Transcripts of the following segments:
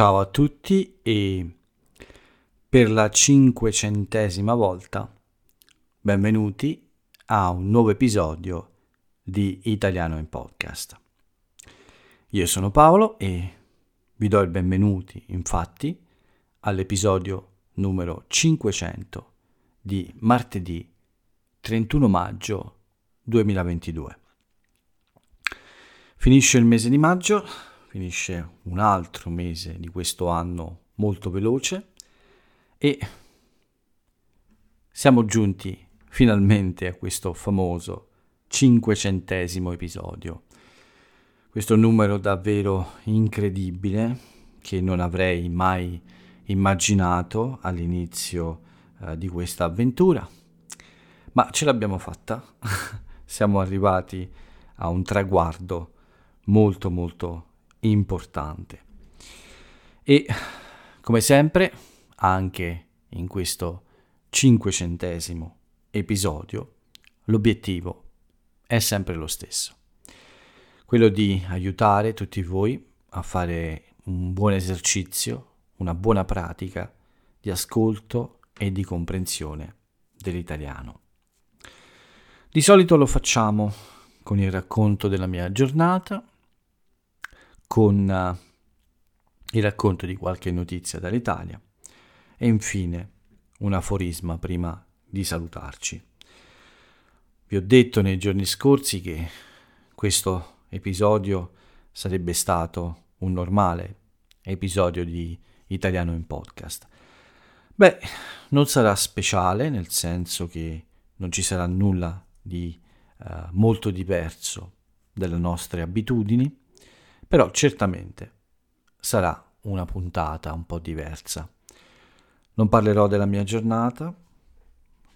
Ciao a tutti e per la cinquecentesima volta benvenuti a un nuovo episodio di Italiano in Podcast. Io sono Paolo e vi do il benvenuti infatti all'episodio numero 500 di martedì 31 maggio 2022. Finisce il mese di maggio, finisce un altro mese di questo anno molto veloce e siamo giunti finalmente a questo famoso cinquecentesimo episodio. Questo numero davvero incredibile che non avrei mai immaginato all'inizio eh, di questa avventura, ma ce l'abbiamo fatta. Siamo arrivati a un traguardo molto molto importante. E come sempre, anche in questo cinquecentesimo episodio, l'obiettivo è sempre lo stesso. Quello di aiutare tutti voi a fare un buon esercizio, una buona pratica di ascolto e di comprensione dell'italiano. Di solito lo facciamo con il racconto della mia giornata, con uh, il racconto di qualche notizia dall'Italia e infine un aforisma prima di salutarci. Vi ho detto nei giorni scorsi che questo episodio sarebbe stato un normale episodio di Italiano in podcast. Beh, non sarà speciale nel senso che non ci sarà nulla di uh, molto diverso dalle nostre abitudini, però certamente sarà una puntata un po' diversa. Non parlerò della mia giornata,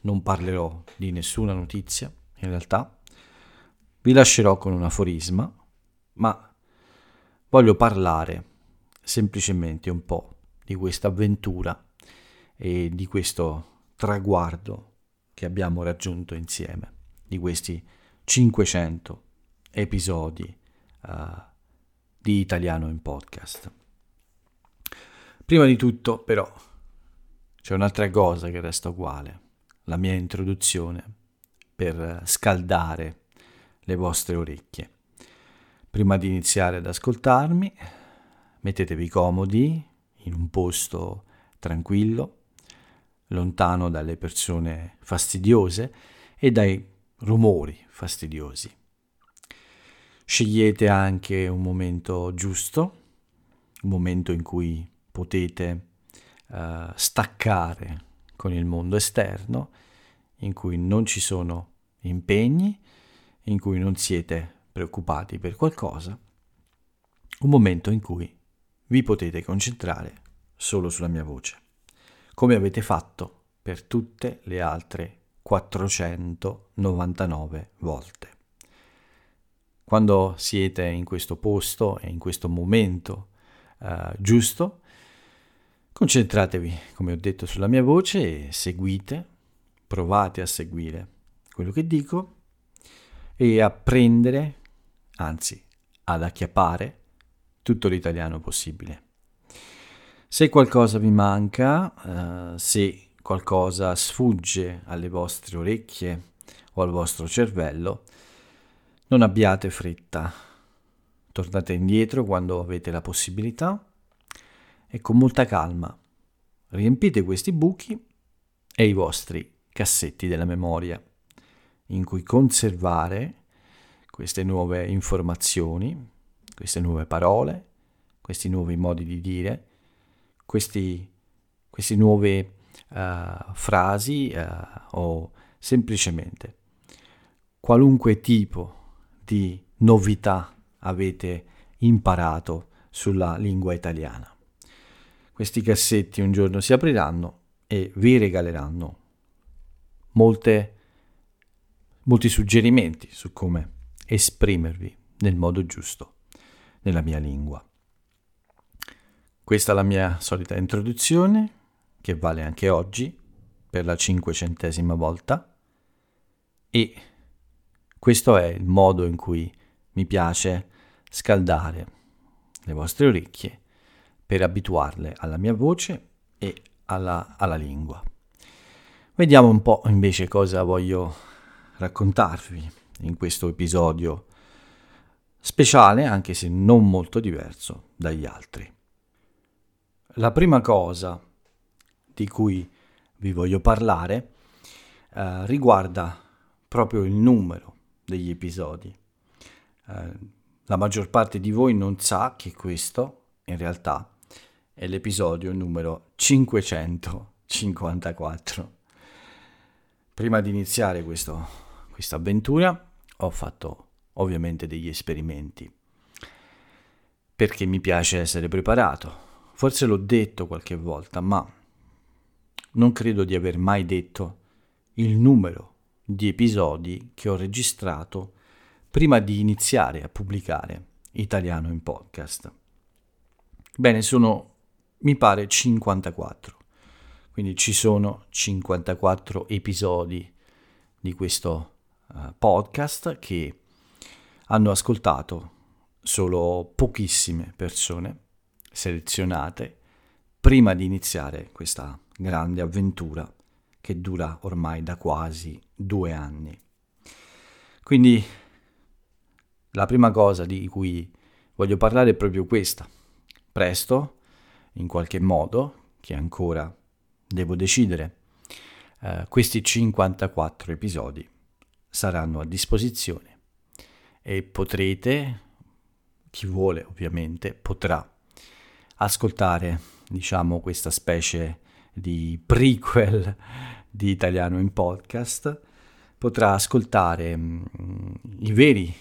non parlerò di nessuna notizia, in realtà. Vi lascerò con un aforisma, ma voglio parlare semplicemente un po' di questa avventura e di questo traguardo che abbiamo raggiunto insieme, di questi 500 episodi uh, di italiano in podcast. Prima di tutto, però, c'è un'altra cosa che resta uguale, la mia introduzione per scaldare le vostre orecchie. Prima di iniziare ad ascoltarmi, mettetevi comodi in un posto tranquillo, lontano dalle persone fastidiose e dai rumori fastidiosi. Scegliete anche un momento giusto, un momento in cui potete uh, staccare con il mondo esterno, in cui non ci sono impegni, in cui non siete preoccupati per qualcosa, un momento in cui vi potete concentrare solo sulla mia voce, come avete fatto per tutte le altre 499 volte. Quando siete in questo posto e in questo momento uh, giusto, concentratevi, come ho detto, sulla mia voce e seguite, provate a seguire quello che dico e a prendere, anzi ad acchiappare tutto l'italiano possibile. Se qualcosa vi manca, uh, se qualcosa sfugge alle vostre orecchie o al vostro cervello, non abbiate fretta. Tornate indietro quando avete la possibilità e con molta calma riempite questi buchi e i vostri cassetti della memoria in cui conservare queste nuove informazioni, queste nuove parole, questi nuovi modi di dire, questi, queste nuove uh, frasi uh, o semplicemente qualunque tipo di novità avete imparato sulla lingua italiana. Questi cassetti un giorno si apriranno e vi regaleranno molte, molti suggerimenti su come esprimervi nel modo giusto nella mia lingua. Questa è la mia solita introduzione, che vale anche oggi per la cinquecentesima volta, e questo è il modo in cui mi piace scaldare le vostre orecchie per abituarle alla mia voce e alla, alla lingua. Vediamo un po' invece cosa voglio raccontarvi in questo episodio speciale, anche se non molto diverso dagli altri. La prima cosa di cui vi voglio parlare eh, riguarda proprio il numero degli episodi. Eh, la maggior parte di voi non sa che questo, in realtà, è l'episodio numero 554. Prima di iniziare questa avventura ho fatto ovviamente degli esperimenti perché mi piace essere preparato. Forse l'ho detto qualche volta, ma non credo di aver mai detto il numero di episodi che ho registrato prima di iniziare a pubblicare Italiano in podcast. Bene, sono mi pare 54. Quindi ci sono 54 episodi di questo uh, podcast che hanno ascoltato solo pochissime persone selezionate prima di iniziare questa grande avventura che dura ormai da quasi due anni. Quindi la prima cosa di cui voglio parlare è proprio questa. Presto, in qualche modo, che ancora devo decidere, eh, questi 54 episodi saranno a disposizione e potrete, chi vuole ovviamente, potrà ascoltare, diciamo, questa specie di prequel di italiano in podcast, potrà ascoltare mh, mm, i veri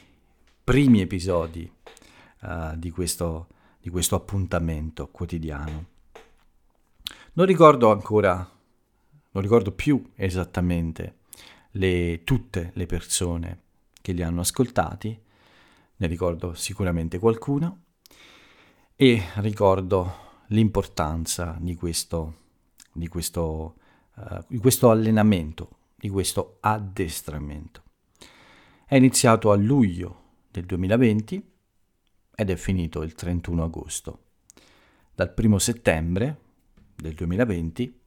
primi episodi uh, di, questo, di questo appuntamento quotidiano. Non ricordo ancora, non ricordo più esattamente le, tutte le persone che li hanno ascoltati, ne ricordo sicuramente qualcuno e ricordo l'importanza di questo, di questo, uh, di questo allenamento, di questo addestramento. È iniziato a luglio del 2020 ed è finito il 31 agosto. Dal primo settembre del 2020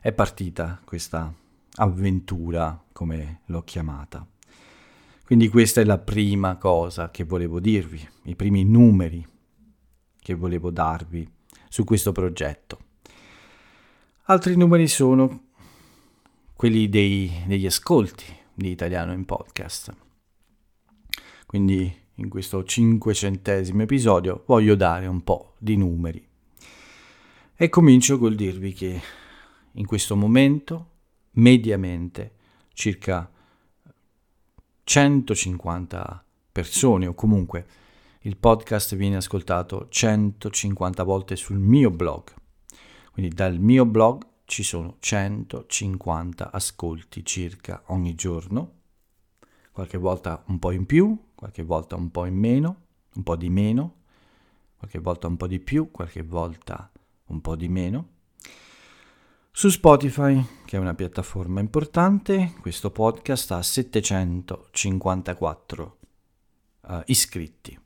è partita questa avventura, come l'ho chiamata. Quindi questa è la prima cosa che volevo dirvi, i primi numeri che volevo darvi su questo progetto. Altri numeri sono quelli dei, degli ascolti di italiano in podcast. Quindi in questo cinquecentesimo episodio voglio dare un po' di numeri. E comincio col dirvi che in questo momento mediamente circa 150 persone o comunque il podcast viene ascoltato 150 volte sul mio blog. Quindi dal mio blog ci sono 150 ascolti circa ogni giorno, qualche volta un po' in più, qualche volta un po' in meno, un po' di meno, qualche volta un po' di più, qualche volta un po' di meno. Su Spotify, che è una piattaforma importante, questo podcast ha 754 uh, eh, iscritti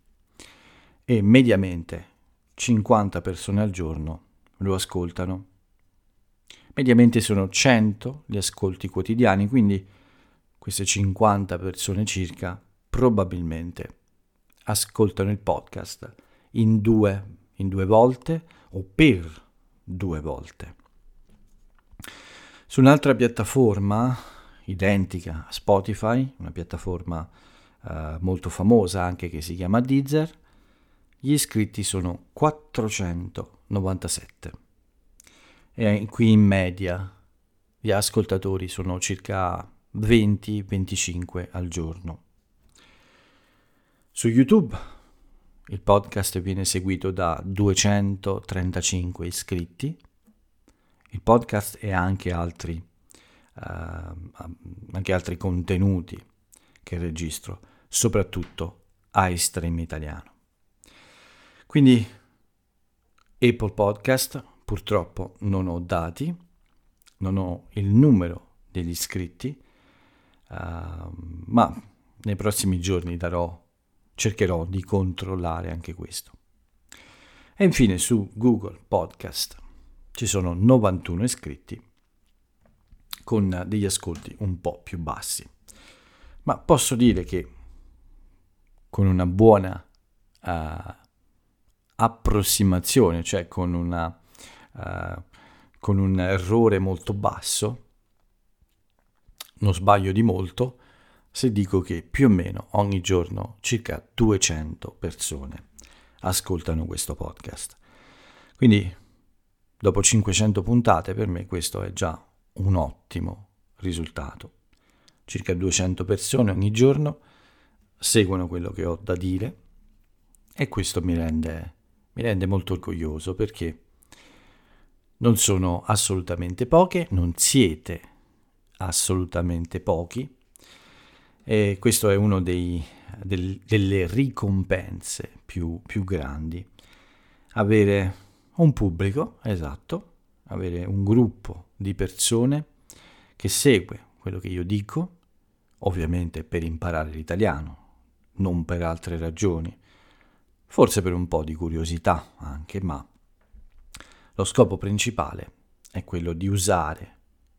e mediamente 50 persone al giorno lo ascoltano. Mediamente sono 100 gli ascolti quotidiani, quindi queste 50 persone circa probabilmente ascoltano il podcast in due, in due volte o per due volte. Su un'altra piattaforma identica a Spotify, una piattaforma eh, molto famosa anche che si chiama Deezer, gli iscritti sono 497 e qui in media gli ascoltatori sono circa 20-25 al giorno. Su YouTube il podcast viene seguito da 235 iscritti. Il podcast e anche altri, uh, anche altri contenuti che registro, soprattutto iStream italiano. Quindi Apple Podcast purtroppo non ho dati, non ho il numero degli iscritti, uh, ma nei prossimi giorni darò cercherò di controllare anche questo. E infine su Google Podcast ci sono 91 iscritti con degli ascolti un po' più bassi. Ma posso dire che con una buona uh, approssimazione, cioè con, una, uh, con un errore molto basso, non sbaglio di molto se dico che più o meno ogni giorno circa 200 persone ascoltano questo podcast. Quindi dopo 500 puntate per me questo è già un ottimo risultato. Circa 200 persone ogni giorno seguono quello che ho da dire e questo mi rende, mi rende molto orgoglioso perché non sono assolutamente poche, non siete assolutamente pochi e questo è una del, delle ricompense più, più grandi. Avere un pubblico, esatto, avere un gruppo di persone che segue quello che io dico, ovviamente per imparare l'italiano, non per altre ragioni, forse per un po' di curiosità anche, ma lo scopo principale è quello di usare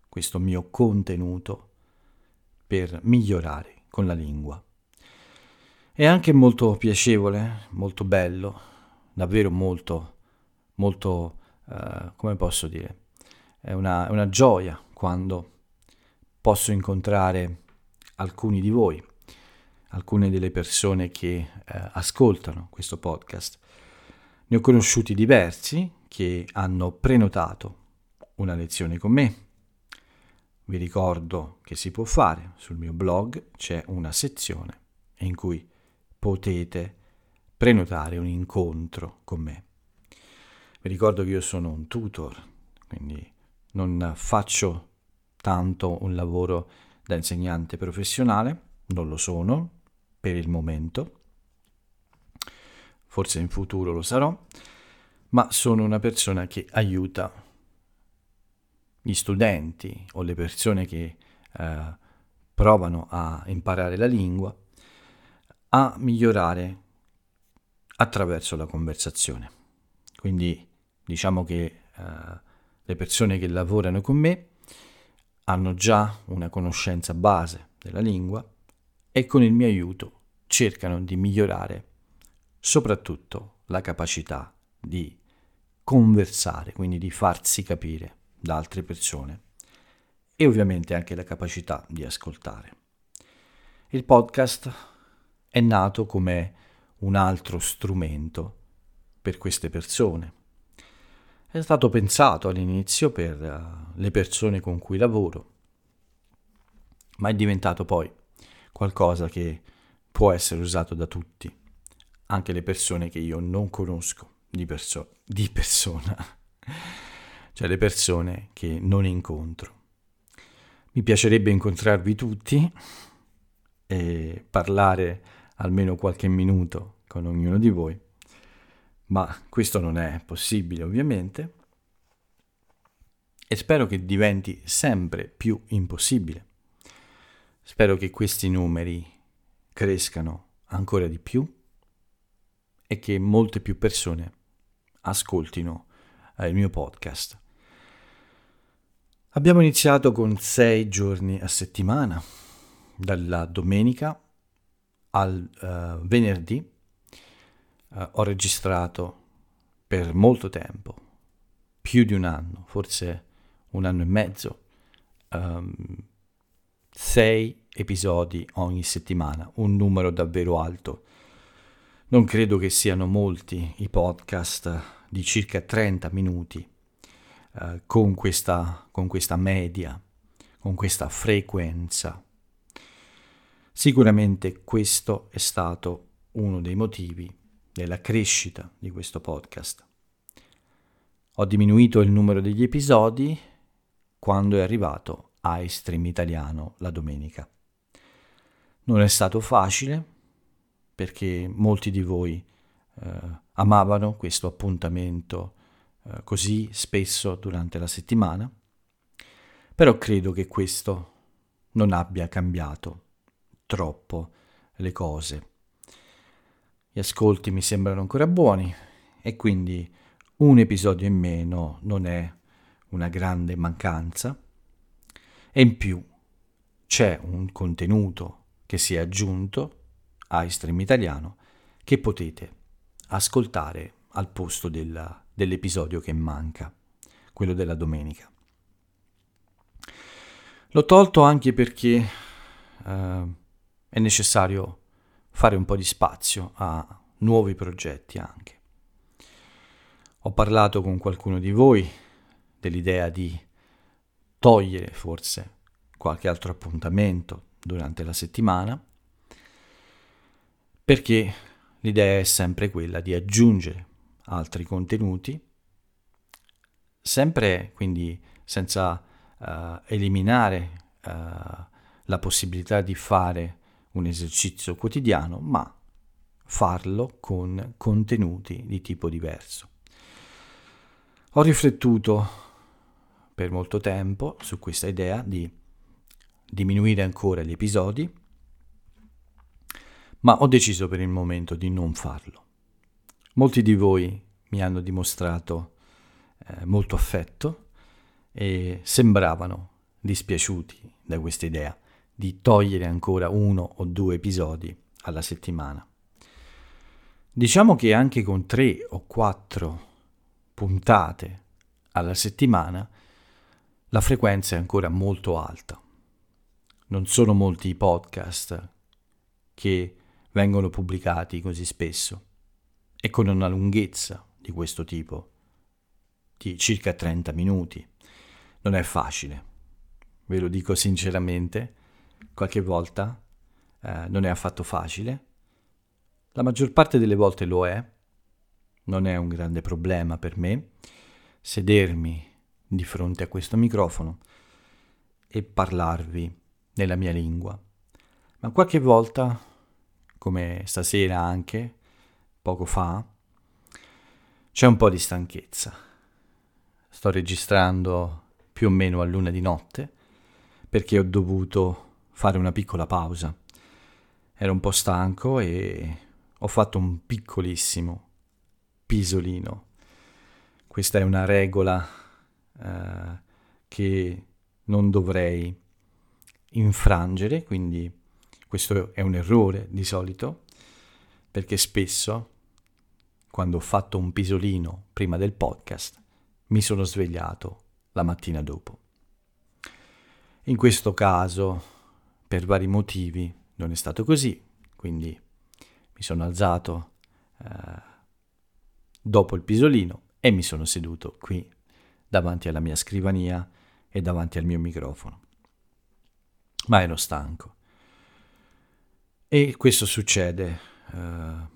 questo mio contenuto per migliorare con la lingua. È anche molto piacevole, molto bello, davvero molto, molto, uh, come posso dire, è una, è una gioia quando posso incontrare alcuni di voi, alcune delle persone che eh, ascoltano questo podcast. Ne ho conosciuti diversi che hanno prenotato una lezione con me. Vi ricordo che si può fare, sul mio blog c'è una sezione in cui potete prenotare un incontro con me. Vi ricordo che io sono un tutor, quindi non faccio tanto un lavoro da insegnante professionale, non lo sono per il momento, forse in futuro lo sarò, ma sono una persona che aiuta gli studenti o le persone che eh, provano a imparare la lingua a migliorare attraverso la conversazione. Quindi diciamo che eh, le persone che lavorano con me hanno già una conoscenza base della lingua e con il mio aiuto cercano di migliorare soprattutto la capacità di conversare, quindi di farsi capire da altre persone e ovviamente anche la capacità di ascoltare. Il podcast è nato come un altro strumento per queste persone è stato pensato all'inizio per uh, le persone con cui lavoro, ma è diventato poi qualcosa che può essere usato da tutti, anche le persone che io non conosco di, perso- di persona, cioè le persone che non incontro. Mi piacerebbe incontrarvi tutti e parlare almeno qualche minuto con ognuno di voi ma questo non è possibile ovviamente e spero che diventi sempre più impossibile. Spero che questi numeri crescano ancora di più e che molte più persone ascoltino eh, il mio podcast. Abbiamo iniziato con sei giorni a settimana, dalla domenica al uh, venerdì uh, ho registrato per molto tempo, più di un anno, forse un anno e mezzo, um, sei episodi ogni settimana, un numero davvero alto. Non credo che siano molti i podcast di circa 30 minuti uh, con, questa, con questa media, con questa frequenza. Sicuramente questo è stato uno dei motivi della crescita di questo podcast. Ho diminuito il numero degli episodi quando è arrivato iStream Italiano la domenica. Non è stato facile perché molti di voi eh, amavano questo appuntamento eh, così spesso durante la settimana, però credo che questo non abbia cambiato troppo le cose gli ascolti mi sembrano ancora buoni e quindi un episodio in meno non è una grande mancanza e in più c'è un contenuto che si è aggiunto a Stream Italiano che potete ascoltare al posto della, dell'episodio che manca, quello della domenica. L'ho tolto anche perché eh, è necessario fare un po' di spazio a nuovi progetti anche. Ho parlato con qualcuno di voi dell'idea di togliere forse qualche altro appuntamento durante la settimana, perché l'idea è sempre quella di aggiungere altri contenuti, sempre quindi senza uh, eliminare uh, la possibilità di fare un esercizio quotidiano, ma farlo con contenuti di tipo diverso. Ho riflettuto per molto tempo su questa idea di diminuire ancora gli episodi, ma ho deciso per il momento di non farlo. Molti di voi mi hanno dimostrato eh, molto affetto e sembravano dispiaciuti da questa idea di togliere ancora uno o due episodi alla settimana. Diciamo che anche con tre o quattro puntate alla settimana la frequenza è ancora molto alta. Non sono molti i podcast che vengono pubblicati così spesso e con una lunghezza di questo tipo, di circa 30 minuti. Non è facile, ve lo dico sinceramente, qualche volta eh, non è affatto facile, la maggior parte delle volte lo è, non è un grande problema per me sedermi di fronte a questo microfono e parlarvi nella mia lingua. Ma qualche volta, come stasera anche, poco fa, c'è un po' di stanchezza. Sto registrando più o meno a luna di notte perché ho dovuto fare una piccola pausa. Ero un po' stanco e ho fatto un piccolissimo pisolino. Questa è una regola eh, che non dovrei infrangere, quindi questo è un errore di solito, perché spesso quando ho fatto un pisolino prima del podcast mi sono svegliato la mattina dopo. In questo caso, per vari motivi, non è stato così, quindi mi sono alzato eh, dopo il pisolino e mi sono seduto qui davanti alla mia scrivania e davanti al mio microfono. Ma ero stanco. E questo succede eh,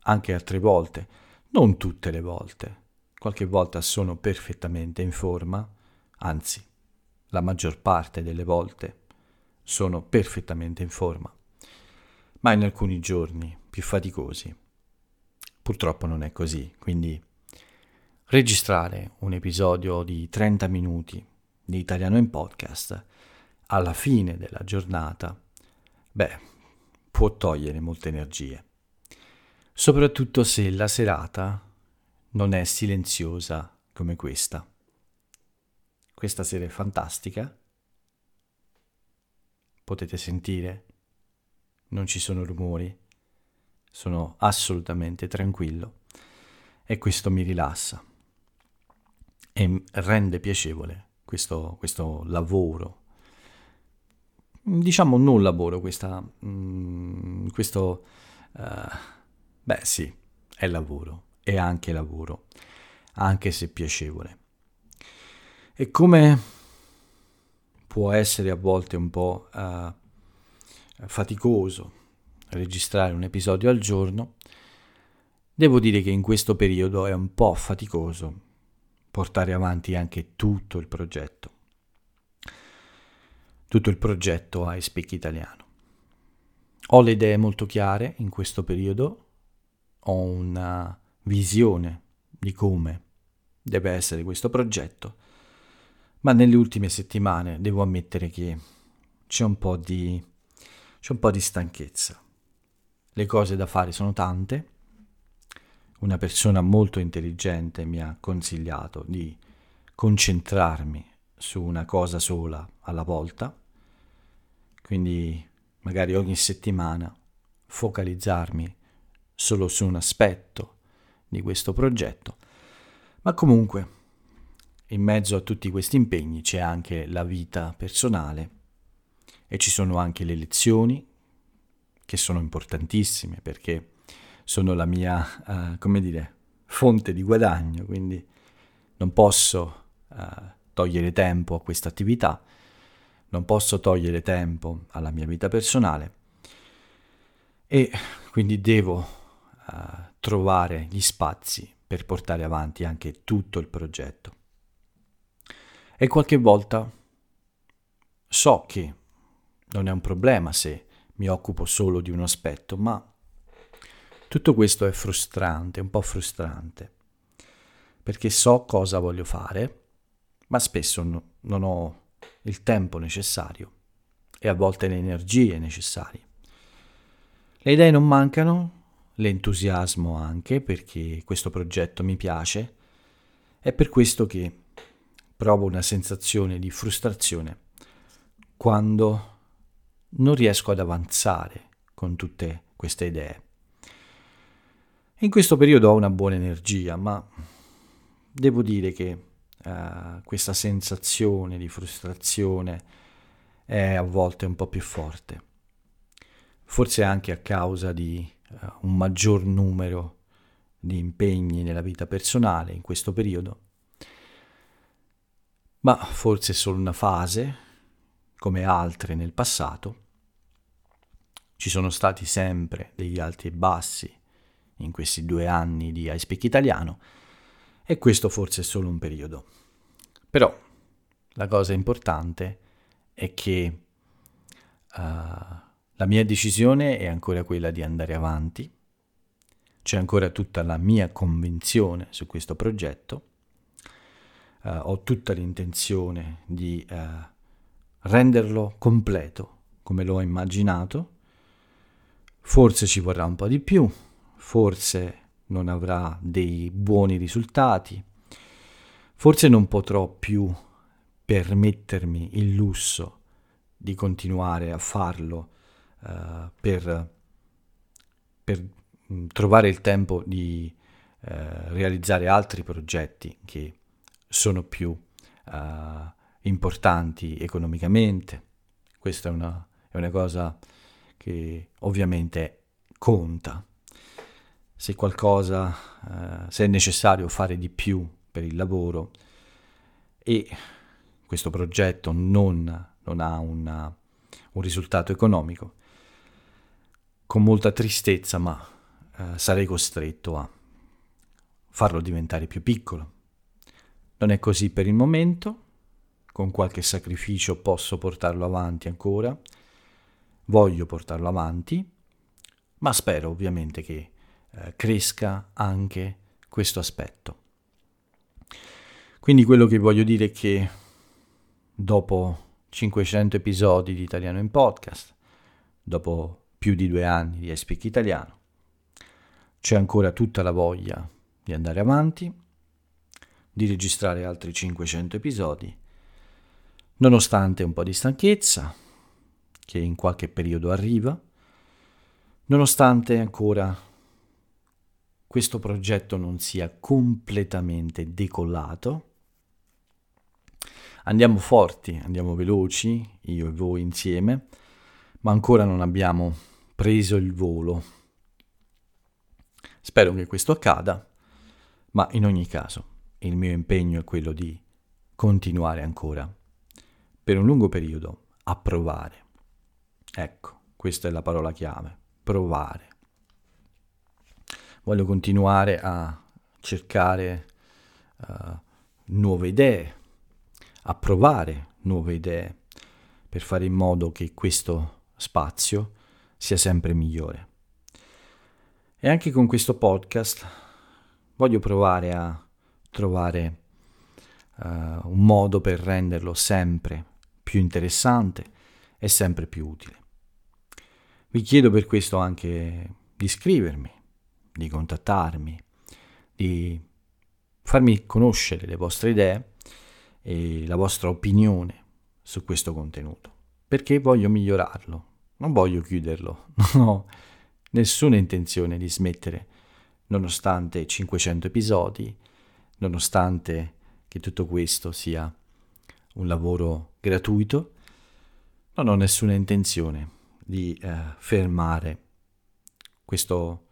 anche altre volte, non tutte le volte. Qualche volta sono perfettamente in forma, anzi, la maggior parte delle volte sono perfettamente in forma, ma in alcuni giorni più faticosi Purtroppo non è così, quindi registrare un episodio di 30 minuti di italiano in podcast alla fine della giornata, beh, può togliere molte energie, soprattutto se la serata non è silenziosa come questa. Questa sera è fantastica, potete sentire, non ci sono rumori, sono assolutamente tranquillo e questo mi rilassa e rende piacevole questo, questo lavoro. Diciamo non lavoro, questa, mm, questo, uh, beh sì, è lavoro, è anche lavoro, anche se piacevole. E come può essere a volte un po' uh, faticoso registrare un episodio al giorno, devo dire che in questo periodo è un po' faticoso portare avanti anche tutto il progetto. Tutto il progetto a Speak Italiano. Ho le idee molto chiare in questo periodo, ho una visione di come deve essere questo progetto, ma nelle ultime settimane devo ammettere che c'è un po' di, c'è un po' di stanchezza le cose da fare sono tante, una persona molto intelligente mi ha consigliato di concentrarmi su una cosa sola alla volta, quindi magari ogni settimana focalizzarmi solo su un aspetto di questo progetto, ma comunque in mezzo a tutti questi impegni c'è anche la vita personale e ci sono anche le lezioni che sono importantissime perché sono la mia, uh, come dire, fonte di guadagno, quindi non posso uh, togliere tempo a questa attività, non posso togliere tempo alla mia vita personale e quindi devo uh, trovare gli spazi per portare avanti anche tutto il progetto. E qualche volta so che non è un problema se mi occupo solo di un aspetto, ma tutto questo è frustrante, un po' frustrante, perché so cosa voglio fare, ma spesso no, non ho il tempo necessario e a volte le energie necessarie. Le idee non mancano, l'entusiasmo anche, perché questo progetto mi piace, è per questo che provo una sensazione di frustrazione quando non riesco ad avanzare con tutte queste idee. In questo periodo ho una buona energia, ma devo dire che uh, questa sensazione di frustrazione è a volte un po' più forte. Forse anche a causa di uh, un maggior numero di impegni nella vita personale in questo periodo ma forse solo una fase, come altre nel passato. Ci sono stati sempre degli alti e bassi in questi due anni di iSpeak italiano e questo forse è solo un periodo. Però la cosa importante è che uh, la mia decisione è ancora quella di andare avanti, c'è ancora tutta la mia convinzione su questo progetto uh, ho tutta l'intenzione di uh, renderlo completo come l'ho immaginato. Forse ci vorrà un po' di più, forse non avrà dei buoni risultati, forse non potrò più permettermi il lusso di continuare a farlo uh, per, per mm, trovare il tempo di uh, realizzare altri progetti che sono più uh, importanti economicamente. Questa è una, è una cosa che ovviamente conta. Se qualcosa, uh, se è necessario fare di più per il lavoro e questo progetto non, non ha una, un risultato economico, con molta tristezza, ma uh, sarei costretto a farlo diventare più piccolo. Non è così per il momento, con qualche sacrificio posso portarlo avanti ancora, voglio portarlo avanti, ma spero ovviamente che eh, cresca anche questo aspetto. Quindi quello che voglio dire è che dopo 500 episodi di Italiano in Podcast, dopo più di due anni di Speak Italiano, c'è ancora tutta la voglia di andare avanti, di registrare altri 500 episodi, nonostante un po' di stanchezza, che in qualche periodo arriva, nonostante ancora questo progetto non sia completamente decollato. Andiamo forti, andiamo veloci, io e voi insieme, ma ancora non abbiamo preso il volo. Spero che questo accada, ma in ogni caso il mio impegno è quello di continuare ancora per un lungo periodo a provare. Ecco, questa è la parola chiave, provare. Voglio continuare a cercare uh, nuove idee, a provare nuove idee per fare in modo che questo spazio sia sempre migliore. E anche con questo podcast voglio provare a trovare uh, un modo per renderlo sempre più interessante e sempre più utile. Vi chiedo per questo anche di scrivermi, di contattarmi, di farmi conoscere le vostre idee e la vostra opinione su questo contenuto, perché voglio migliorarlo, non voglio chiuderlo, non ho nessuna intenzione di smettere, nonostante 500 episodi, nonostante che tutto questo sia un lavoro gratuito, non ho nessuna intenzione di eh, fermare questo,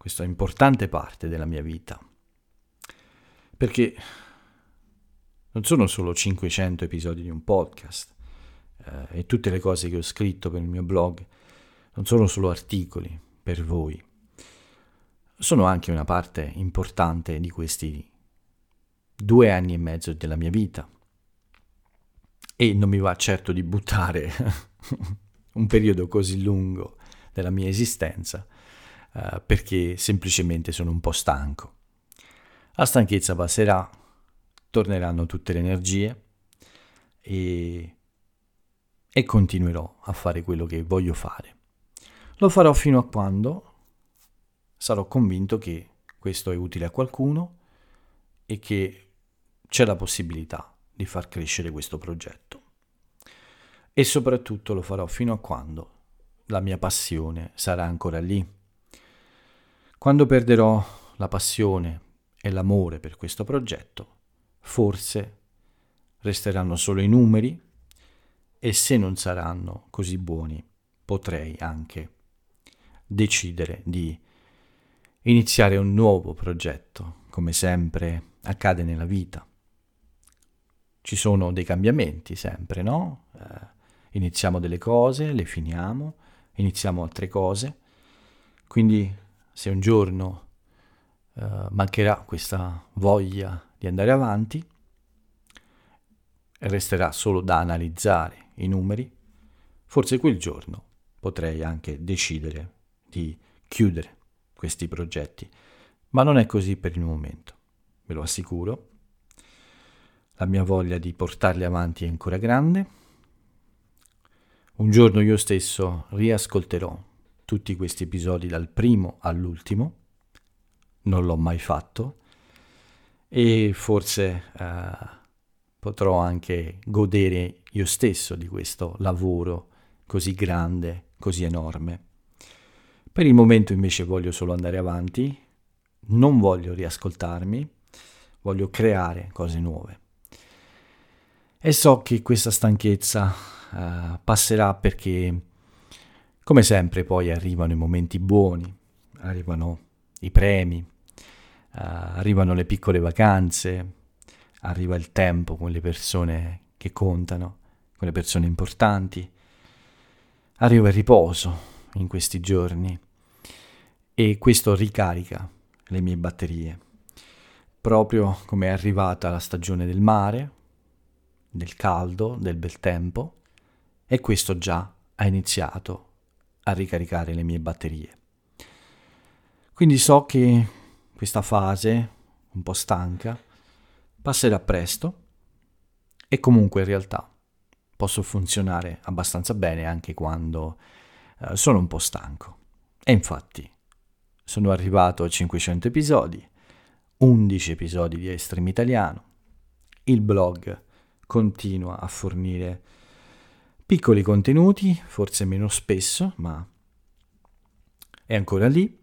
questa importante parte della mia vita. Perché non sono solo 500 episodi di un podcast eh, e tutte le cose che ho scritto per il mio blog, non sono solo articoli per voi, sono anche una parte importante di questi due anni e mezzo della mia vita. E non mi va certo di buttare un periodo così lungo della mia esistenza eh, perché semplicemente sono un po' stanco. La stanchezza passerà, torneranno tutte le energie e, e continuerò a fare quello che voglio fare. Lo farò fino a quando sarò convinto che questo è utile a qualcuno e che c'è la possibilità di far crescere questo progetto. E soprattutto lo farò fino a quando la mia passione sarà ancora lì. Quando perderò la passione e l'amore per questo progetto, forse resteranno solo i numeri e se non saranno così buoni potrei anche decidere di iniziare un nuovo progetto, come sempre accade nella vita. Ci sono dei cambiamenti sempre, no? Eh, iniziamo delle cose, le finiamo, iniziamo altre cose. Quindi se un giorno eh, mancherà questa voglia di andare avanti, resterà solo da analizzare i numeri, forse quel giorno potrei anche decidere di chiudere questi progetti, ma non è così per il momento, ve lo assicuro. La mia voglia di portarli avanti è ancora grande un giorno io stesso riascolterò tutti questi episodi dal primo all'ultimo, non l'ho mai fatto, e forse eh, potrò anche godere io stesso di questo lavoro così grande, così enorme. Per il momento invece voglio solo andare avanti, non voglio riascoltarmi, voglio creare cose nuove. E so che questa stanchezza uh, passerà perché, come sempre, poi arrivano i momenti buoni, arrivano i premi, uh, arrivano le piccole vacanze, arriva il tempo con le persone che contano, con le persone importanti, arriva il riposo in questi giorni e questo ricarica le mie batterie, proprio come è arrivata la stagione del mare, del caldo, del bel tempo, e questo già ha iniziato a ricaricare le mie batterie. Quindi so che questa fase, un po' stanca, passerà presto e comunque in realtà posso funzionare abbastanza bene anche quando eh, sono un po' stanco. E infatti sono arrivato a 500 episodi, 11 episodi di Estream Italiano, il blog continua a fornire Piccoli contenuti, forse meno spesso, ma è ancora lì.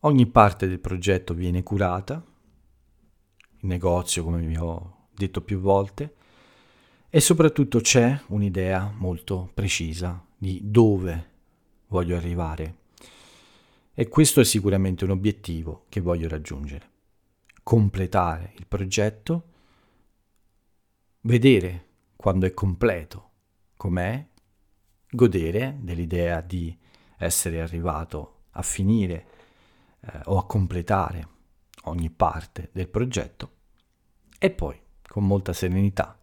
Ogni parte del progetto viene curata, il negozio come vi ho detto più volte, e soprattutto c'è un'idea molto precisa di dove voglio arrivare. E questo è sicuramente un obiettivo che voglio raggiungere. Completare il progetto, vedere quando è completo com'è godere dell'idea di essere arrivato a finire eh, o a completare ogni parte del progetto e poi con molta serenità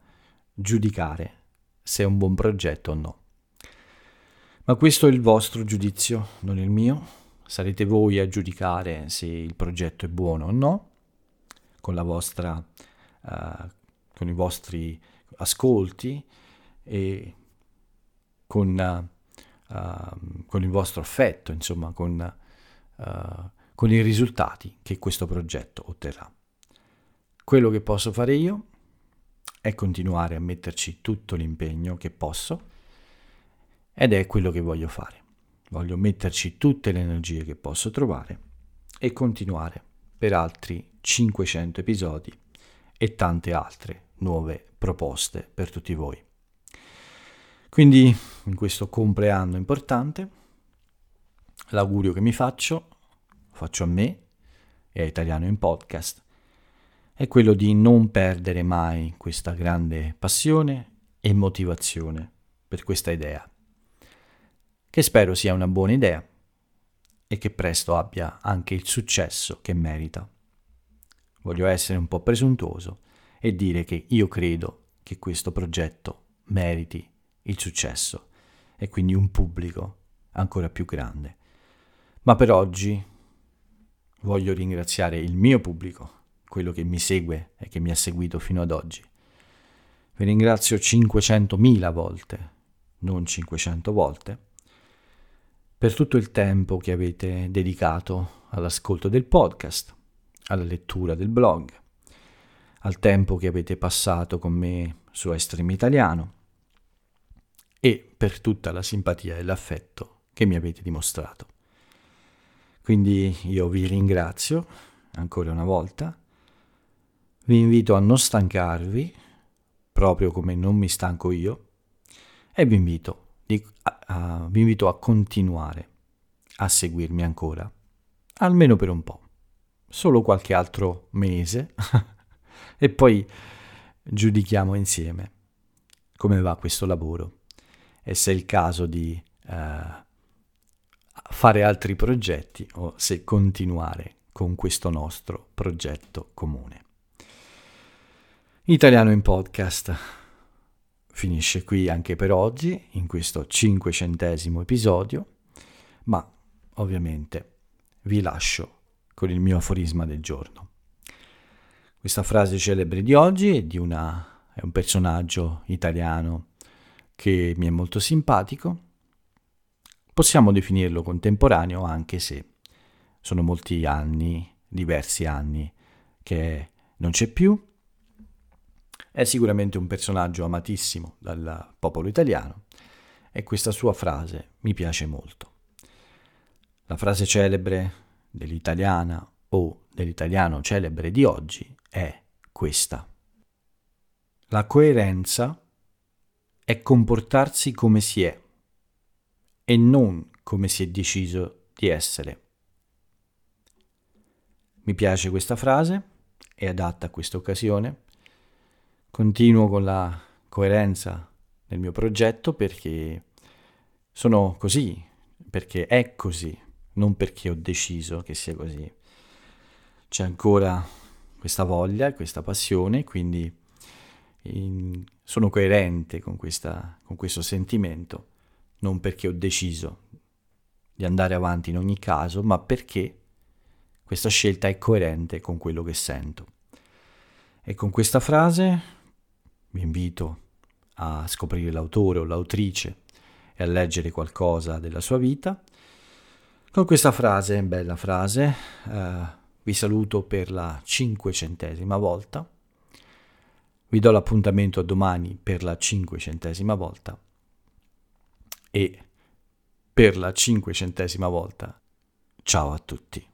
giudicare se è un buon progetto o no. Ma questo è il vostro giudizio, non il mio. Sarete voi a giudicare se il progetto è buono o no, con, vostra, uh, con i vostri ascolti e con, uh, con il vostro affetto, insomma, con, uh, con i risultati che questo progetto otterrà. Quello che posso fare io è continuare a metterci tutto l'impegno che posso ed è quello che voglio fare. Voglio metterci tutte le energie che posso trovare e continuare per altri 500 episodi e tante altre nuove proposte per tutti voi. Quindi in questo compleanno importante l'augurio che mi faccio, faccio a me e a Italiano in Podcast, è quello di non perdere mai questa grande passione e motivazione per questa idea, che spero sia una buona idea e che presto abbia anche il successo che merita. Voglio essere un po' presuntuoso e dire che io credo che questo progetto meriti il successo e quindi un pubblico ancora più grande. Ma per oggi voglio ringraziare il mio pubblico, quello che mi segue e che mi ha seguito fino ad oggi. Vi ringrazio 500.000 volte, non 500 volte, per tutto il tempo che avete dedicato all'ascolto del podcast, alla lettura del blog, al tempo che avete passato con me su Estream Italiano e per tutta la simpatia e l'affetto che mi avete dimostrato. Quindi io vi ringrazio ancora una volta, vi invito a non stancarvi, proprio come non mi stanco io, e vi invito, a, a, vi invito a continuare a seguirmi ancora, almeno per un po', solo qualche altro mese, e poi giudichiamo insieme come va questo lavoro e se è il caso di uh, fare altri progetti o se continuare con questo nostro progetto comune. Italiano in podcast finisce qui anche per oggi, in questo cinquecentesimo episodio, ma ovviamente vi lascio con il mio aforisma del giorno. Questa frase celebre di oggi è di una, è un personaggio italiano che mi è molto simpatico. Possiamo definirlo contemporaneo anche se sono molti anni, diversi anni, che non c'è più. È sicuramente un personaggio amatissimo dal popolo italiano e questa sua frase mi piace molto. La frase celebre dell'italiana o dell'italiano celebre di oggi è questa. La coerenza è comportarsi come si è e non come si è deciso di essere. Mi piace questa frase, è adatta a questa occasione. Continuo con la coerenza del mio progetto perché sono così, perché è così, non perché ho deciso che sia così. C'è ancora questa voglia, questa passione, quindi in, sono coerente con, questa, con questo sentimento, non perché ho deciso di andare avanti in ogni caso, ma perché questa scelta è coerente con quello che sento. E con questa frase vi invito a scoprire l'autore o l'autrice e a leggere qualcosa della sua vita. Con questa frase, bella frase, eh, vi saluto per la cinquecentesima volta vi do l'appuntamento a domani per la cinquecentesima volta e per la cinquecentesima volta ciao a tutti.